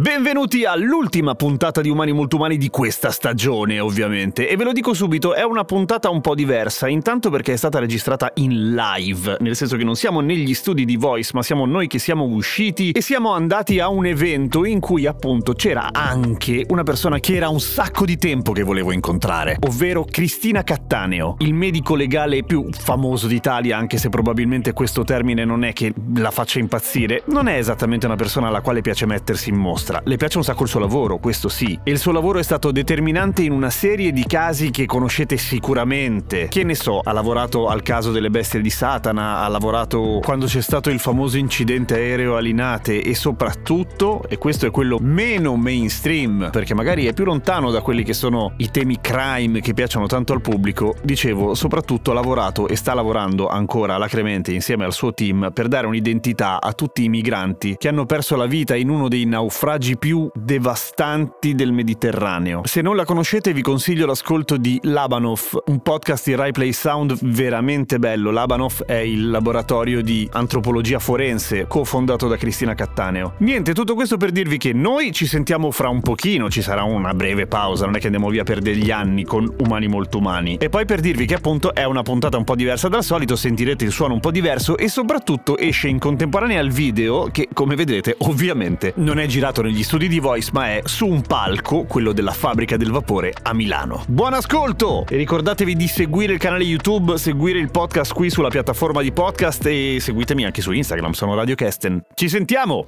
Benvenuti all'ultima puntata di Umani Molto Umani di questa stagione, ovviamente. E ve lo dico subito, è una puntata un po' diversa, intanto perché è stata registrata in live, nel senso che non siamo negli studi di Voice, ma siamo noi che siamo usciti e siamo andati a un evento in cui appunto c'era anche una persona che era un sacco di tempo che volevo incontrare, ovvero Cristina Cattaneo, il medico legale più famoso d'Italia, anche se probabilmente questo termine non è che la faccia impazzire, non è esattamente una persona alla quale piace mettersi in mostra mostra. Le piace un sacco il suo lavoro, questo sì. E il suo lavoro è stato determinante in una serie di casi che conoscete sicuramente. Che ne so, ha lavorato al caso delle bestie di Satana, ha lavorato quando c'è stato il famoso incidente aereo a Linate e soprattutto, e questo è quello meno mainstream, perché magari è più lontano da quelli che sono i temi crime che piacciono tanto al pubblico, dicevo, soprattutto ha lavorato e sta lavorando ancora alacremente insieme al suo team per dare un'identità a tutti i migranti che hanno perso la vita in uno dei naufragi naufragi più devastanti del Mediterraneo. Se non la conoscete vi consiglio l'ascolto di Labanov, un podcast di Rai Play Sound veramente bello. Labanov è il laboratorio di antropologia forense cofondato da Cristina Cattaneo. Niente, tutto questo per dirvi che noi ci sentiamo fra un pochino, ci sarà una breve pausa, non è che andiamo via per degli anni con Umani molto umani. E poi per dirvi che appunto è una puntata un po' diversa dal solito, sentirete il suono un po' diverso e soprattutto esce in contemporanea al video che come vedrete ovviamente non è girato nel negli studi di Voice, ma è su un palco, quello della fabbrica del vapore a Milano. Buon ascolto! E ricordatevi di seguire il canale YouTube, seguire il podcast qui sulla piattaforma di podcast e seguitemi anche su Instagram, sono Radio Kesten. Ci sentiamo!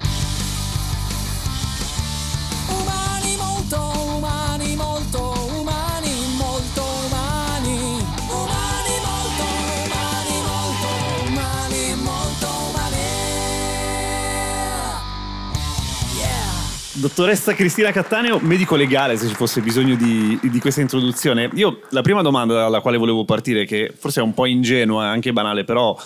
Dottoressa Cristina Cattaneo, medico legale, se ci fosse bisogno di, di, questa introduzione. Io la prima domanda dalla quale volevo partire, che forse è un po' ingenua e anche banale, però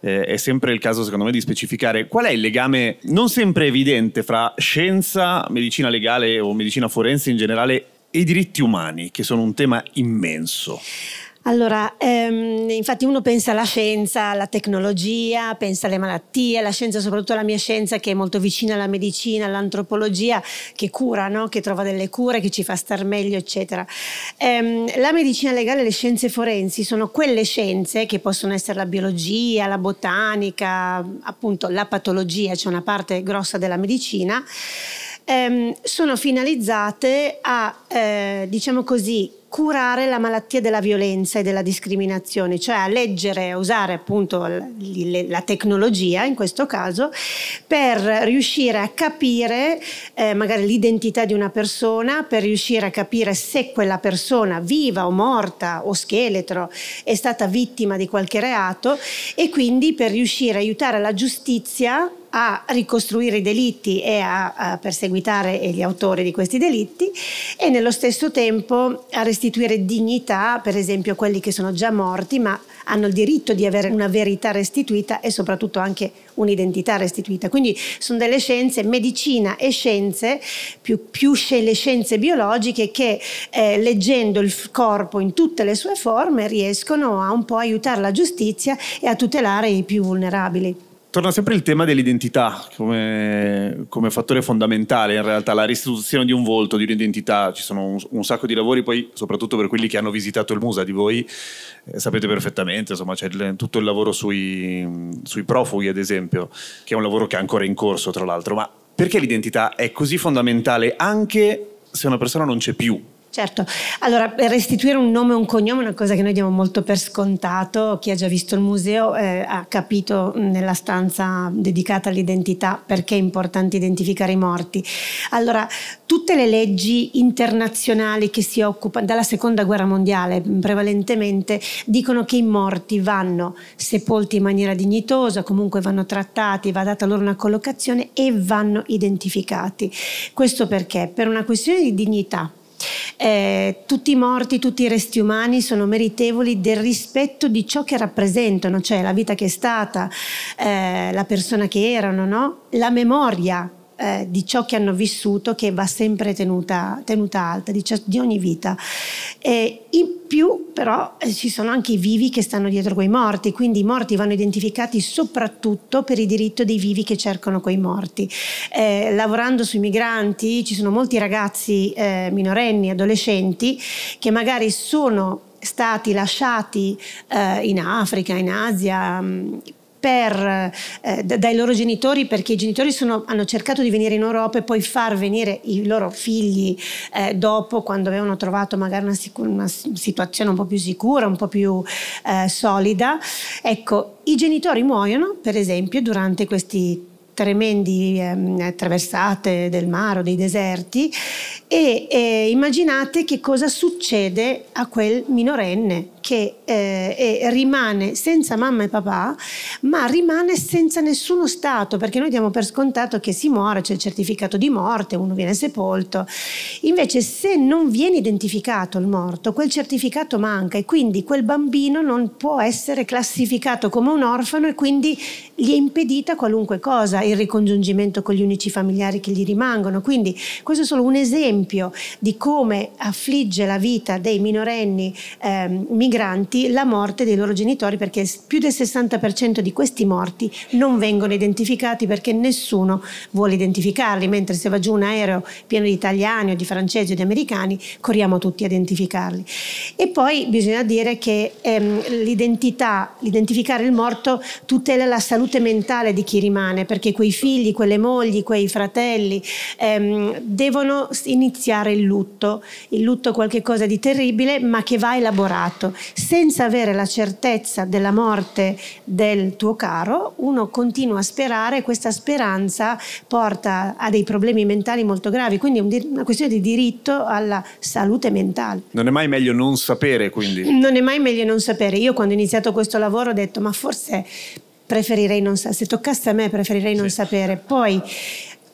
eh, è sempre il caso secondo me di specificare qual è il legame non sempre evidente fra scienza, medicina legale o medicina forense in generale e i diritti umani, che sono un tema immenso. Allora, ehm, infatti uno pensa alla scienza, alla tecnologia, pensa alle malattie, alla scienza, soprattutto alla mia scienza che è molto vicina alla medicina, all'antropologia, che cura, no? che trova delle cure, che ci fa star meglio, eccetera. Ehm, la medicina legale e le scienze forensi sono quelle scienze che possono essere la biologia, la botanica, appunto la patologia, c'è cioè una parte grossa della medicina, ehm, sono finalizzate a, eh, diciamo così, curare la malattia della violenza e della discriminazione, cioè a leggere, a usare appunto la tecnologia in questo caso per riuscire a capire eh, magari l'identità di una persona, per riuscire a capire se quella persona viva o morta o scheletro è stata vittima di qualche reato e quindi per riuscire a aiutare la giustizia a ricostruire i delitti e a, a, perseguitare gli autori di questi delitti e nello stesso tempo a restituire dignità, per esempio a quelli che sono già morti, ma hanno il diritto di avere una verità restituita e soprattutto anche un'identità restituita. Quindi sono delle scienze, medicina e scienze, più, più le scienze biologiche che eh, leggendo il corpo in tutte le sue forme riescono a un po' aiutare la giustizia e a tutelare i più vulnerabili torna sempre il tema dell'identità come, come, fattore fondamentale, in realtà la restituzione di un volto, di un'identità, ci sono un, un, sacco di lavori, poi soprattutto per quelli che hanno visitato il Musa di voi, eh, sapete perfettamente, insomma c'è il, tutto il lavoro sui, sui profughi ad esempio, che è un lavoro che è ancora in corso tra l'altro, ma perché l'identità è così fondamentale anche se una persona non c'è più? Certo, allora restituire un nome e un cognome è una cosa che noi diamo molto per scontato, chi ha già visto il museo eh, ha capito nella stanza dedicata all'identità perché è importante identificare i morti. Allora, tutte le leggi internazionali che si occupano dalla seconda guerra mondiale prevalentemente dicono che i morti vanno sepolti in maniera dignitosa, comunque vanno trattati, va data loro una collocazione e vanno identificati. Questo perché? Per una questione di dignità eh, tutti i morti, tutti i resti umani sono meritevoli del rispetto di ciò che rappresentano, cioè la vita che è stata, eh, la persona che erano, no? la memoria eh, di ciò che hanno vissuto che va sempre tenuta, tenuta alta, di, di, ogni vita. E in più però eh, ci sono anche i vivi che stanno dietro quei morti, quindi i morti vanno identificati soprattutto per il diritto dei vivi che cercano quei morti. Eh, lavorando sui migranti ci sono molti ragazzi eh, minorenni, adolescenti che magari sono stati lasciati eh, in Africa, in Asia, per, eh, dai loro genitori perché i genitori sono, hanno cercato di venire in Europa e poi far venire i loro figli eh, dopo quando avevano trovato magari una, una, situazione un po' più sicura, un po' più eh, solida. Ecco, i genitori muoiono per esempio durante questi tremendi eh, traversate del mare o dei deserti e eh, immaginate che cosa succede a quel minorenne che eh, rimane senza mamma e papà, ma rimane senza nessuno stato, perché noi diamo per scontato che si muore, c'è il certificato di morte, uno viene sepolto. Invece se non viene identificato il morto, quel certificato manca e quindi quel bambino non può essere classificato come un orfano e quindi gli è impedita qualunque cosa, il ricongiungimento con gli unici familiari che gli rimangono. Quindi questo è solo un esempio di come affligge la vita dei minorenni eh, migranti la morte dei loro genitori perché più del 60% di questi morti non vengono identificati perché nessuno vuole identificarli, mentre se va giù un aereo pieno di italiani o di francesi o di americani corriamo tutti a identificarli. E poi bisogna dire che ehm, l'identità, l'identificare il morto tutela la salute mentale di chi rimane perché quei figli, quelle mogli, quei fratelli ehm, devono iniziare il lutto. Il lutto è qualcosa di terribile ma che va elaborato senza avere la certezza della morte del tuo caro, uno continua a sperare e questa speranza porta a dei problemi mentali molto gravi, quindi è una questione di diritto alla salute mentale. Non è mai meglio non sapere, quindi? Non è mai meglio non sapere. Io quando ho iniziato questo lavoro ho detto ma forse preferirei non sapere, se toccasse a me preferirei non sì. sapere. Poi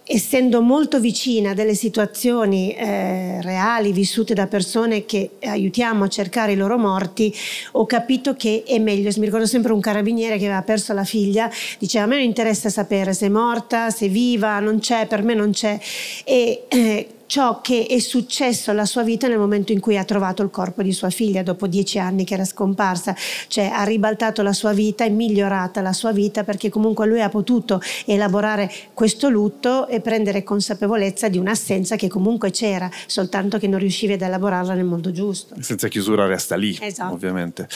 essendo molto vicina a delle situazioni eh, reali vissute da persone che aiutiamo a cercare i loro morti, ho capito che è meglio. Mi ricordo sempre un carabiniere che aveva perso la figlia, diceva a me non interessa sapere se è morta, se è viva, non c'è, per me non c'è. E eh, ciò che è successo alla sua vita nel momento in cui ha trovato il corpo di sua figlia dopo dieci anni che era scomparsa, cioè ha ribaltato la sua vita e migliorata la sua vita perché comunque lui ha potuto elaborare questo lutto e prendere consapevolezza di un'assenza che comunque c'era, soltanto che non riuscivi ad elaborarla nel modo giusto. Senza chiusura resta lì, esatto. ovviamente.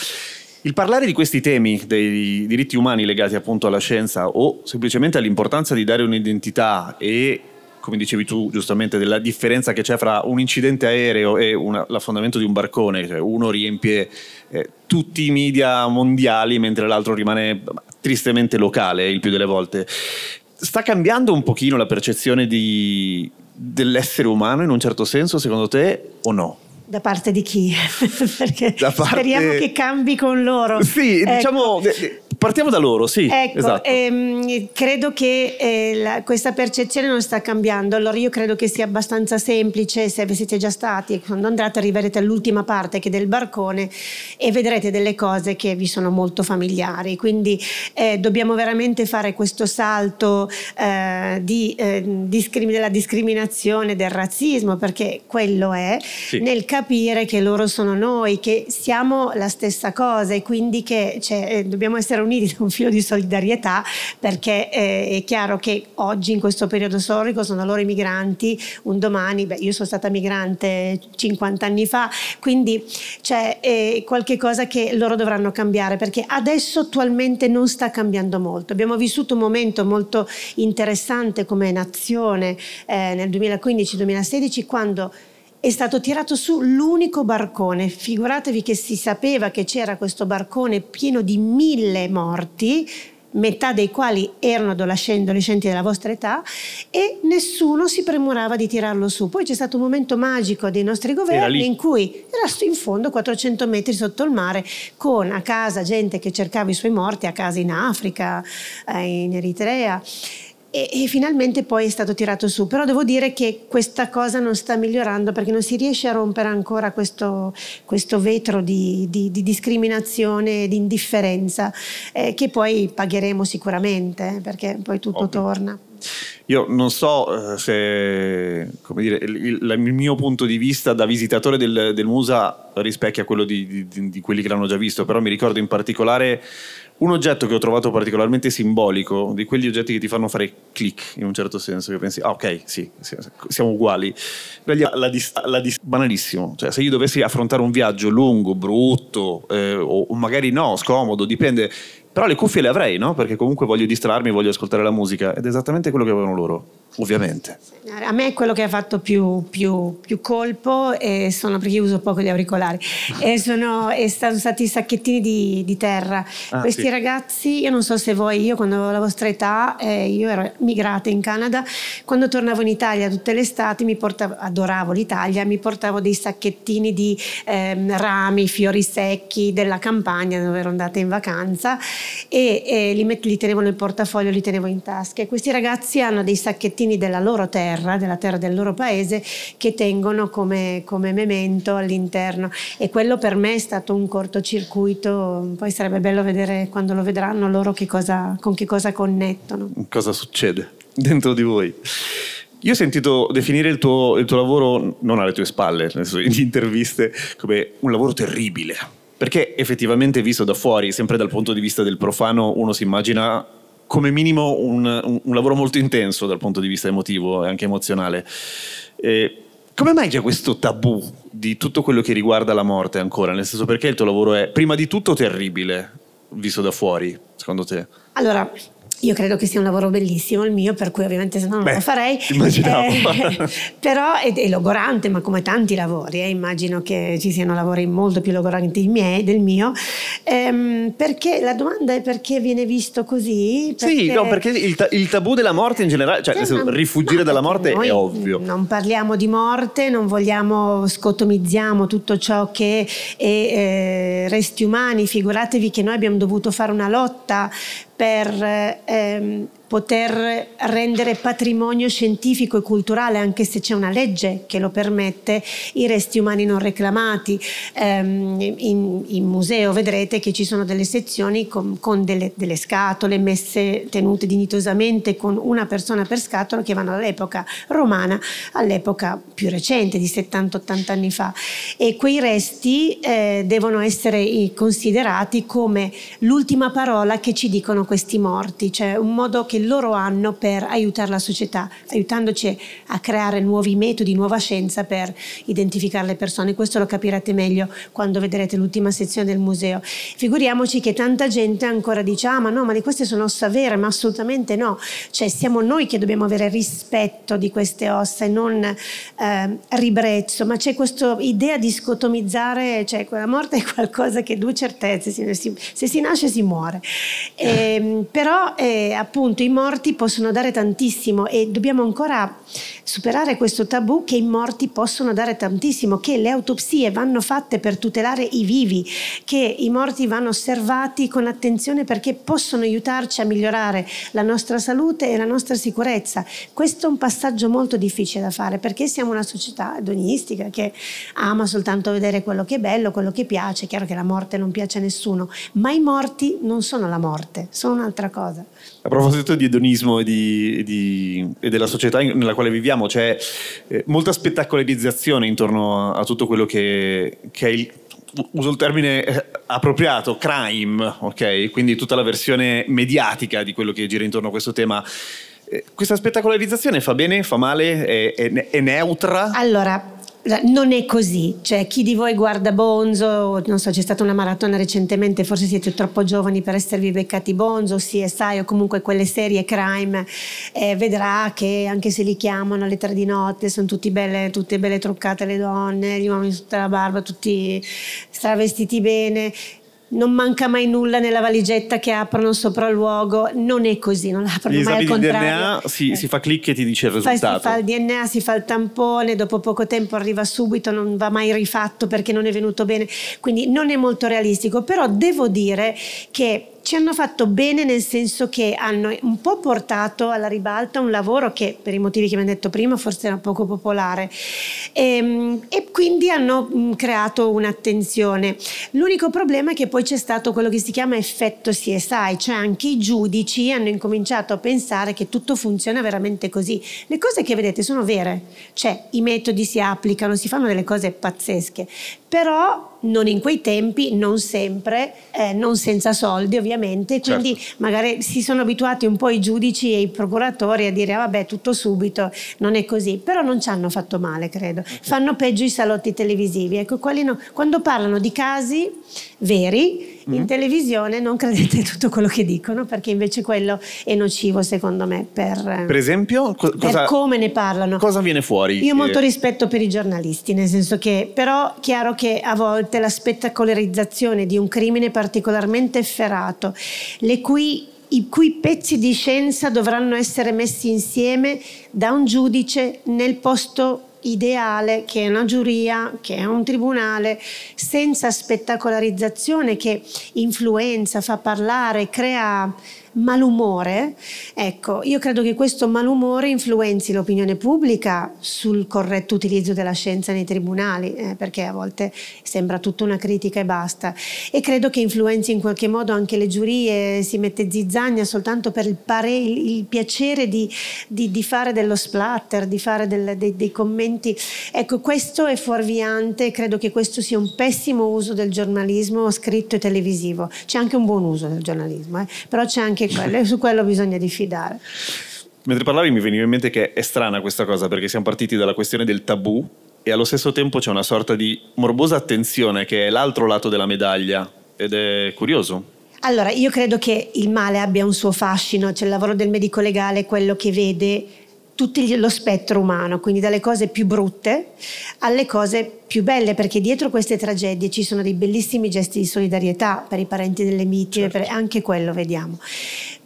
Il parlare di questi temi, dei diritti umani legati appunto alla scienza o semplicemente all'importanza di dare un'identità e come dicevi tu giustamente, della differenza che c'è fra un incidente aereo e una, l'affondamento di un barcone, cioè uno riempie eh, tutti i media mondiali mentre l'altro rimane tristemente locale il più delle volte. Sta cambiando un pochino la percezione di, dell'essere umano in un certo senso, secondo te, o no? Da parte di chi? Perché parte... speriamo che cambi con loro. Sì, ecco. diciamo Partiamo da loro, sì. Ecco, esatto. ehm, credo che eh, la, questa percezione non sta cambiando. Allora io credo che sia abbastanza semplice, se siete già stati, quando andrete arriverete all'ultima parte che è del barcone e vedrete delle cose che vi sono molto familiari. Quindi eh, dobbiamo veramente fare questo salto eh, di, eh, discrim- della discriminazione, del razzismo, perché quello è, sì. nel capire che loro sono noi, che siamo la stessa cosa e quindi che cioè, eh, dobbiamo essere uniti da un filo di solidarietà perché eh, è chiaro che oggi in questo periodo storico sono loro i migranti, un domani, beh io sono stata migrante 50 anni fa, quindi c'è eh, qualche cosa che loro dovranno cambiare perché adesso attualmente non sta cambiando molto. Abbiamo vissuto un momento molto interessante come nazione eh, nel 2015-2016 quando è stato tirato su l'unico barcone. Figuratevi che si sapeva che c'era questo barcone pieno di mille morti metà dei quali erano adolescenti della vostra età e nessuno si premurava di tirarlo su. Poi c'è stato un momento magico dei nostri governi in cui era in fondo 400 metri sotto il mare con a casa gente che cercava i suoi morti, a casa in Africa, eh, in Eritrea e, e, finalmente poi è stato tirato su. Però devo dire che questa cosa non sta migliorando perché non si riesce a rompere ancora questo, questo vetro di, di, di discriminazione, di indifferenza, eh, che poi pagheremo sicuramente eh, perché poi tutto Ovvio. torna. Io non so eh, se dire, il, il, mio punto di vista da visitatore del, del Musa rispecchia quello di, di quelli che l'hanno già visto, però mi ricordo in particolare un oggetto che ho trovato particolarmente simbolico, di quegli oggetti che ti fanno fare click in un certo senso, che pensi, ah ok, sì, siamo uguali. La dist- la banalissimo, cioè se io dovessi affrontare un viaggio lungo, brutto, eh, o magari no, scomodo, dipende, però le cuffie le avrei, no? Perché comunque voglio distrarmi, voglio ascoltare la musica, ed è esattamente quello che avevano loro ovviamente. A me quello che ha fatto più, più, più colpo e sono perché io uso poco gli auricolari e sono, sono stati i sacchettini di, di terra. Ah, Questi sì. ragazzi, io non so se voi, io quando avevo la vostra età, eh, io ero migrata in Canada, quando tornavo in Italia tutte le estati mi portavo, adoravo l'Italia, mi portavo dei sacchettini di eh, rami, fiori secchi della campagna dove ero andata in vacanza e, e li, met- li tenevo nel portafoglio, li tenevo in tasca. E questi ragazzi hanno dei sacchettini cittadini della loro terra, della terra del loro paese, che tengono come, come memento all'interno. E quello per me è stato un cortocircuito, poi sarebbe bello vedere quando lo vedranno loro che cosa, con che cosa connettono. Cosa succede dentro di voi? Io ho sentito definire il tuo, il tuo, lavoro, non alle tue spalle, in interviste, come un lavoro terribile. Perché effettivamente visto da fuori, sempre dal punto di vista del profano, uno si immagina come minimo un, un, lavoro molto intenso dal punto di vista emotivo e anche emozionale. E come mai c'è questo tabù di tutto quello che riguarda la morte ancora? Nel senso perché il tuo lavoro è prima di tutto terribile, visto da fuori, secondo te? Allora, io credo che sia un lavoro bellissimo il mio, per cui ovviamente se no non Beh, lo farei. Immaginavo. Eh, però è, è, logorante, ma come tanti lavori, eh, immagino che ci siano lavori molto più logoranti miei, del mio. Ehm, perché la domanda è perché viene visto così? Perché... Sì, no, perché il, ta- il, tabù della morte in generale, cioè ma, rifugire dalla morte è ovvio. Non parliamo di morte, non vogliamo, scotomizziamo tutto ciò che è eh, resti umani. Figuratevi che noi abbiamo dovuto fare una lotta per ehm, poter rendere patrimonio scientifico e culturale, anche se c'è una legge che lo permette, i resti umani non reclamati. Um, in, in, museo vedrete che ci sono delle sezioni con, con delle, delle, scatole messe, tenute dignitosamente con una persona per scatola che vanno dall'epoca romana all'epoca più recente, di 70-80 anni fa. E quei resti eh, devono essere considerati come l'ultima parola che ci dicono questi morti, cioè un modo che loro hanno per aiutare la società, aiutandoci a creare nuovi metodi, nuova scienza per identificare le persone. Questo lo capirete meglio quando vedrete l'ultima sezione del museo. Figuriamoci che tanta gente ancora dice, ah ma no, ma di queste sono ossa vere, ma assolutamente no. Cioè siamo noi che dobbiamo avere rispetto di queste ossa e non eh, ribrezzo, ma c'è questa idea di scotomizzare, cioè la morte è qualcosa che due certezze, se si nasce si muore. E, ehm, però eh, appunto i morti possono dare tantissimo e dobbiamo ancora superare questo tabù che i morti possono dare tantissimo, che le autopsie vanno fatte per tutelare i vivi, che i morti vanno osservati con attenzione perché possono aiutarci a migliorare la nostra salute e la nostra sicurezza. Questo è un passaggio molto difficile da fare perché siamo una società edonistica che ama soltanto vedere quello che è bello, quello che piace. È chiaro che la morte non piace a nessuno, ma i morti non sono la morte, sono un'altra cosa. A proposito di edonismo e, di, di, e della società nella quale viviamo, c'è eh, molta spettacolarizzazione intorno a, a tutto quello che, che è il uso il termine eh, appropriato, crime, ok? Quindi tutta la versione mediatica di quello che gira intorno a questo tema. Eh, questa spettacolarizzazione fa bene, fa male, è, è, è neutra? Allora, non è così, cioè chi di voi guarda Bonzo, non so, c'è stata una maratona recentemente, forse siete troppo giovani per esservi beccati Bonzo, CSI o comunque quelle serie crime, eh, vedrà che anche se li chiamano alle tre di notte sono belle, tutte belle truccate le donne, gli uomini tutta la barba, tutti travestiti bene, non manca mai nulla nella valigetta che aprono sopra il luogo, non è così, non aprono mai al contrario. DNA si, eh. si, fa clic e ti dice il risultato. si fa il DNA, si fa il tampone, dopo poco tempo arriva subito, non va mai rifatto perché non è venuto bene, quindi non è molto realistico, però devo dire che ci hanno fatto bene nel senso che hanno un po' portato alla ribalta un lavoro che per i motivi che mi hanno detto prima forse era poco popolare e, ehm, e quindi hanno mm, creato un'attenzione. L'unico problema è che poi c'è stato quello che si chiama effetto CSI, cioè anche i giudici hanno incominciato a pensare che tutto funziona veramente così. Le cose che vedete sono vere, cioè i metodi si applicano, si fanno delle cose pazzesche, però non in quei tempi, non sempre, eh, non senza soldi ovviamente, quindi certo. magari si sono abituati un po' i giudici e i procuratori a dire ah, vabbè tutto subito, non è così, però non ci hanno fatto male credo, okay. fanno peggio i salotti televisivi, ecco, no, quando parlano di casi veri mm. in televisione non credete tutto quello che dicono perché invece quello è nocivo secondo me per, per esempio co- per cosa, come ne parlano. Cosa viene fuori? Io ho molto rispetto per i giornalisti, nel senso che però chiaro che a volte la spettacolarizzazione di un crimine particolarmente efferato, le cui i cui pezzi di scienza dovranno essere messi insieme da un giudice nel posto ideale che è una giuria, che è un tribunale, senza spettacolarizzazione che influenza, fa parlare, crea malumore, ecco, io credo che questo malumore influenzi l'opinione pubblica sul corretto utilizzo della scienza nei tribunali, eh, perché a volte sembra tutta una critica e basta. E credo che influenzi in qualche modo anche le giurie, si mette zizzagna soltanto per il, pare, il, piacere di, di, di, fare dello splatter, di fare del, dei, dei commenti. Ecco, questo è fuorviante, credo che questo sia un pessimo uso del giornalismo scritto e televisivo. C'è anche un buon uso del giornalismo, eh? però c'è anche quello e su quello bisogna diffidare. Mentre parlavi mi veniva in mente che è strana questa cosa perché siamo partiti dalla questione del tabù e allo stesso tempo c'è una sorta di morbosa attenzione che è l'altro lato della medaglia ed è curioso. Allora, io credo che il male abbia un suo fascino, cioè il lavoro del medico legale quello che vede tutto lo spettro umano, quindi dalle cose più brutte alle cose più belle, perché dietro queste tragedie ci sono dei bellissimi gesti di solidarietà per i parenti delle vittime, certo. anche quello vediamo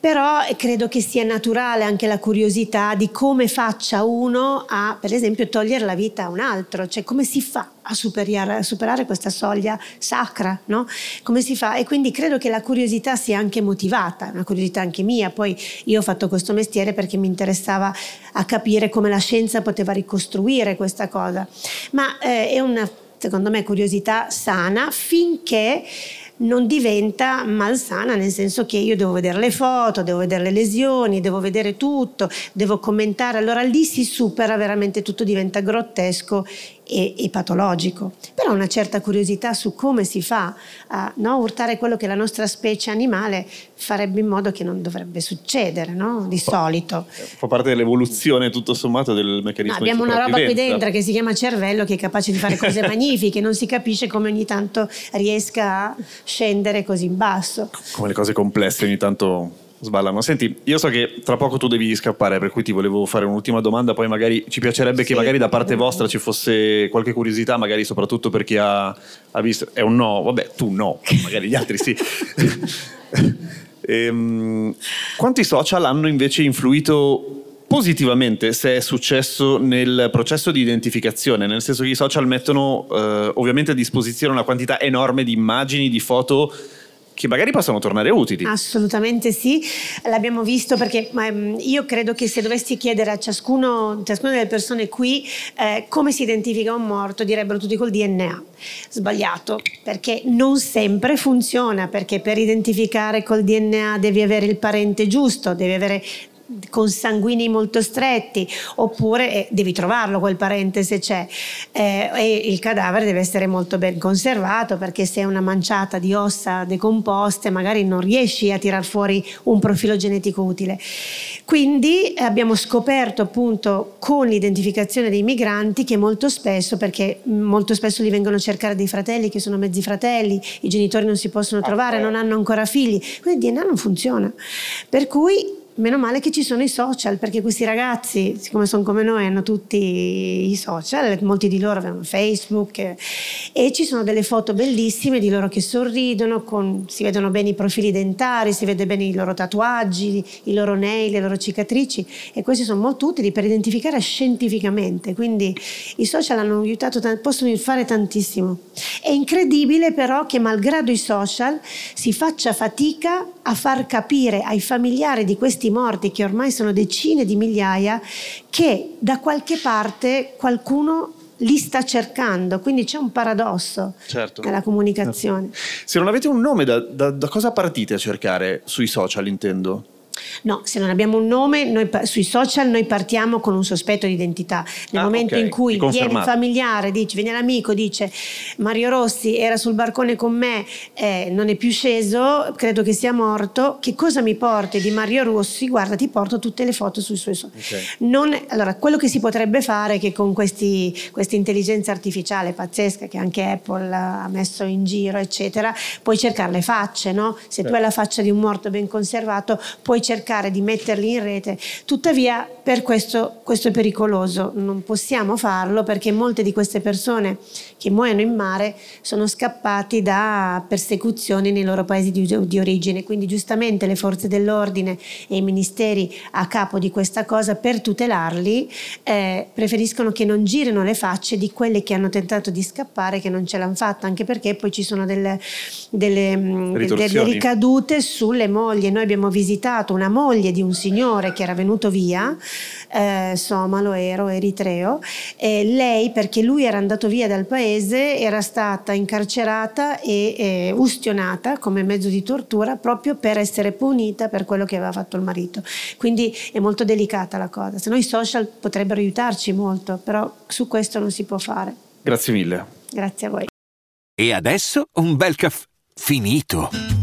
però credo che sia naturale anche la curiosità di come faccia uno a, per esempio, togliere la vita a un altro, cioè come si fa a superare, a superare questa soglia sacra, no? Come si fa? E quindi credo che la curiosità sia anche motivata, una curiosità anche mia, poi io ho fatto questo mestiere perché mi interessava a capire come la scienza poteva ricostruire questa cosa, ma eh, è una, secondo me, curiosità sana finché non diventa malsana, nel senso che io devo vedere le foto, devo vedere le lesioni, devo vedere tutto, devo commentare, allora lì si supera veramente, tutto diventa grottesco e, e, patologico, però una certa curiosità su come si fa a no, urtare quello che la nostra specie animale farebbe in modo che non dovrebbe succedere no? di solito. Fa parte dell'evoluzione tutto sommato del meccanismo. No, abbiamo una roba qui dentro che si chiama cervello che è capace di fare cose magnifiche, non si capisce come ogni tanto riesca a scendere così in basso. Come le cose complesse ogni tanto sballano. Senti, io so che tra poco tu devi scappare, per cui ti volevo fare un'ultima domanda, poi magari ci piacerebbe sì, che magari da parte vostra ci fosse qualche curiosità, magari soprattutto per chi ha, ha visto... È un no, vabbè, tu no, magari gli altri sì. ehm, quanti social hanno invece influito positivamente se è successo nel processo di identificazione, nel senso che i social mettono eh, ovviamente a disposizione una quantità enorme di immagini, di foto che magari possono tornare utili. Assolutamente sì, l'abbiamo visto perché um, io credo che se dovessi chiedere a ciascuno, ciascuna delle persone qui eh, come si identifica un morto, direbbero tutti col DNA. Sbagliato, perché non sempre funziona, perché per identificare col DNA devi avere il parente giusto, devi avere consanguinei molto stretti, oppure eh, devi trovarlo quel parente se c'è. Eh, e il cadavere deve essere molto ben conservato perché se è una manciata di ossa decomposte magari non riesci a tirar fuori un profilo genetico utile. Quindi abbiamo scoperto appunto con l'identificazione dei migranti che molto spesso, perché molto spesso li vengono a cercare dei fratelli che sono mezzi fratelli, i genitori non si possono trovare, non hanno ancora figli, quindi il DNA non funziona. Per cui Meno male che ci sono i social, perché questi ragazzi, siccome sono come noi, hanno tutti i social, molti di loro avevano Facebook e ci sono delle foto bellissime di loro che sorridono, con, si vedono bene i profili dentari, si vede bene i loro tatuaggi, i loro nail, le loro cicatrici e questi sono molto utili per identificare scientificamente, quindi i social hanno aiutato, possono fare tantissimo. È incredibile però che malgrado i social si faccia fatica a far capire ai familiari di questi morti, che ormai sono decine di migliaia, che da qualche parte qualcuno li sta cercando, quindi c'è un paradosso certo. nella comunicazione. Se non avete un nome, da, da, da cosa partite a cercare sui social, intendo? No, se non abbiamo un nome, noi, sui social noi partiamo con un sospetto di identità. Nel ah, momento okay. in cui viene il familiare, dice, viene l'amico, dice Mario Rossi era sul barcone con me, eh, non è più sceso, credo che sia morto, che cosa mi porti di Mario Rossi? Guarda, ti porto tutte le foto sui suoi social. Okay. Non, allora, quello che si potrebbe fare è che con questa intelligenza artificiale pazzesca che anche Apple ha messo in giro, eccetera, puoi cercare le facce, no? Se sì. tu hai la faccia di un morto ben conservato, puoi cercare di metterli in rete. Tuttavia, per questo, questo è pericoloso, non possiamo farlo perché molte di queste persone che muoiono in mare sono scappati da persecuzioni nei loro paesi di, di origine. Quindi, giustamente, le forze dell'ordine e i ministeri a capo di questa cosa, per tutelarli, eh, preferiscono che non girino le facce di quelle che hanno tentato di scappare, che non ce l'hanno fatta, anche perché poi ci sono delle, delle, mm, delle ricadute sulle mogli. Noi abbiamo visitato una moglie di un signore che era venuto via, eh, somalo, ero, eritreo, e lei, perché lui era andato via dal paese, era stata incarcerata e eh, ustionata come mezzo di tortura proprio per essere punita per quello che aveva fatto il marito. Quindi è molto delicata la cosa. Se no i social potrebbero aiutarci molto, però su questo non si può fare. Grazie mille. Grazie a voi. E adesso un bel caffè finito.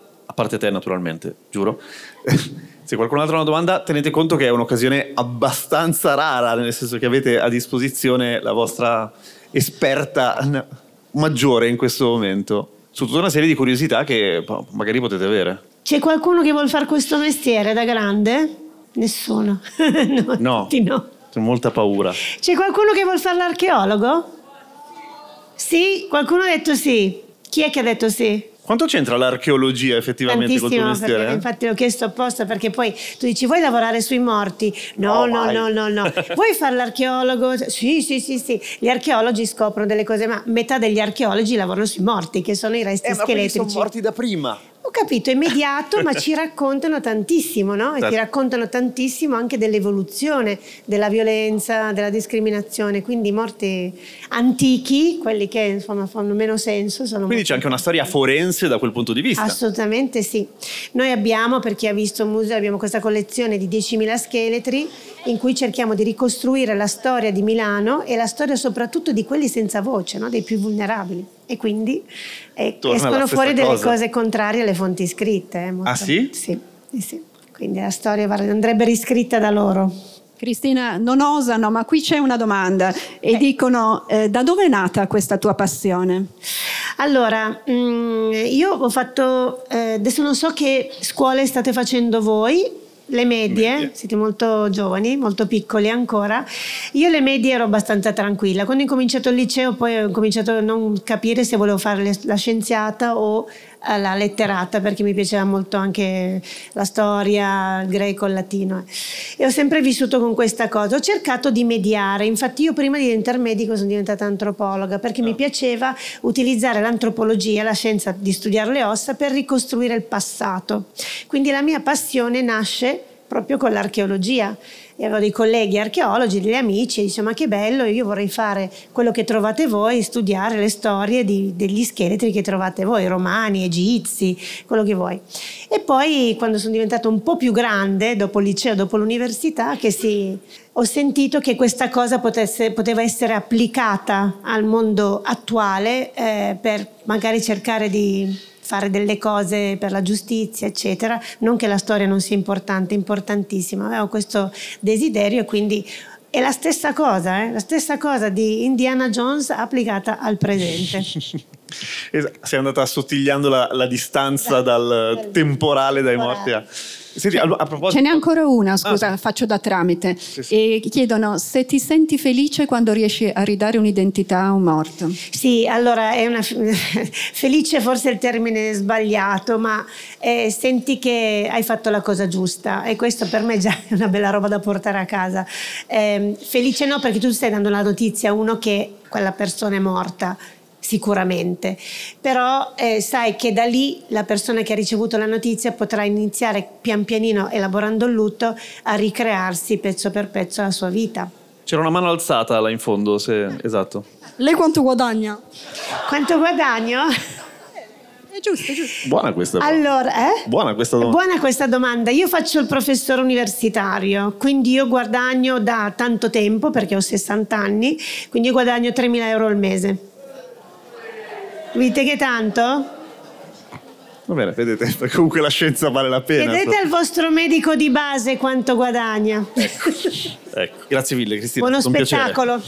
a parte te naturalmente, giuro. Se qualcun altro ha una domanda, tenete conto che è un'occasione abbastanza rara, nel senso che avete a disposizione la vostra esperta maggiore in questo momento su tutta una serie di curiosità che magari potete avere. C'è qualcuno che vuole fare questo mestiere da grande? Nessuno. no, no. no. C'è molta paura. C'è qualcuno che vuole fare l'archeologo? Sì? Qualcuno ha detto sì. Chi è che ha detto sì? Quanto c'entra l'archeologia effettivamente col tuo mestiere? Perché, infatti l'ho chiesto apposta perché poi tu dici vuoi lavorare sui morti? No, no, no, no, no. vuoi fare l'archeologo? Sì, sì, sì, sì. Gli archeologi scoprono delle cose, ma metà degli archeologi lavorano sui morti, che sono i resti eh, scheletrici. Ma sono morti da prima. Ho capito, è immediato, ma ci raccontano tantissimo, no? E ti certo. raccontano tantissimo anche dell'evoluzione della violenza, della discriminazione. Quindi morti antichi, quelli che insomma fanno meno senso. Quindi c'è anche una storia forense da quel punto di vista. Assolutamente sì. Noi abbiamo, per chi ha visto il museo, abbiamo questa collezione di 10.000 scheletri in cui cerchiamo di ricostruire la storia di Milano e la storia soprattutto di quelli senza voce, no? dei più vulnerabili. E quindi eh, escono fuori delle cosa. cose contrarie alle fonti scritte. Eh, ah sì? Sì, sì. Quindi la storia andrebbe riscritta da loro. Cristina, non osano, ma qui c'è una domanda e eh. dicono eh, da dove è nata questa tua passione? Allora, mh, mm, io ho fatto, eh, adesso non so che scuole state facendo voi, le medie, medie, siete molto giovani, molto piccoli ancora. Io le medie ero abbastanza tranquilla. Quando ho cominciato il liceo poi ho cominciato a non capire se volevo fare la scienziata o alla letterata perché mi piaceva molto anche la storia, il greco, il latino e ho sempre vissuto con questa cosa. Ho cercato di mediare, infatti io prima di diventare medico sono diventata antropologa perché mi ah. piaceva utilizzare l'antropologia, la scienza di studiare le ossa per ricostruire il passato. Quindi la mia passione nasce proprio con l'archeologia e avevo dei colleghi archeologi, degli amici, e dicevo ma che bello, io vorrei fare quello che trovate voi, studiare le storie di, degli scheletri che trovate voi, romani, egizi, quello che vuoi. E poi quando sono diventata un po' più grande, dopo il liceo, dopo l'università, che si, ho sentito che questa cosa potesse, poteva essere applicata al mondo attuale eh, per magari cercare di fare delle cose per la giustizia, eccetera. Non che la storia non sia importante, importantissima, avevo questo desiderio e quindi è la stessa cosa, eh? la stessa cosa di Indiana Jones applicata al presente. Sei andata assottigliando la, la distanza dal temporale dai morti a... Senti, a, a proposito... Ce n'è ancora una, scusa, ah. faccio da tramite. Sì, sì. E chiedono se ti senti felice quando riesci a ridare un'identità a un morto. Sì, allora è una felice forse è il termine sbagliato, ma eh, senti che hai fatto la cosa giusta e questo per me già è una bella roba da portare a casa. Eh, felice no, perché tu stai dando la notizia a uno che quella persona è morta sicuramente, però eh, sai che da lì la persona che ha ricevuto la notizia potrà iniziare pian pianino, elaborando il lutto, a ricrearsi pezzo per pezzo la sua vita. C'era una mano alzata là in fondo, se... esatto. Lei quanto guadagna? Quanto guadagno? È giusto, è giusto. Buona questa domanda. Allora, eh? Buona questa domanda. Buona questa domanda. Io faccio il professore universitario, quindi io guadagno da tanto tempo, perché ho 60 anni, quindi io guadagno 3.000 euro al mese. Vite che tanto? Va bene, vedete, comunque la scienza vale la pena. Vedete al vostro medico di base quanto guadagna. Ecco, ecco. grazie mille Cristina. Buono spettacolo.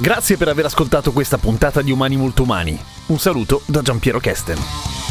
Grazie per aver ascoltato questa puntata di Umani Molto Umani. Un saluto da Giampiero Kesten.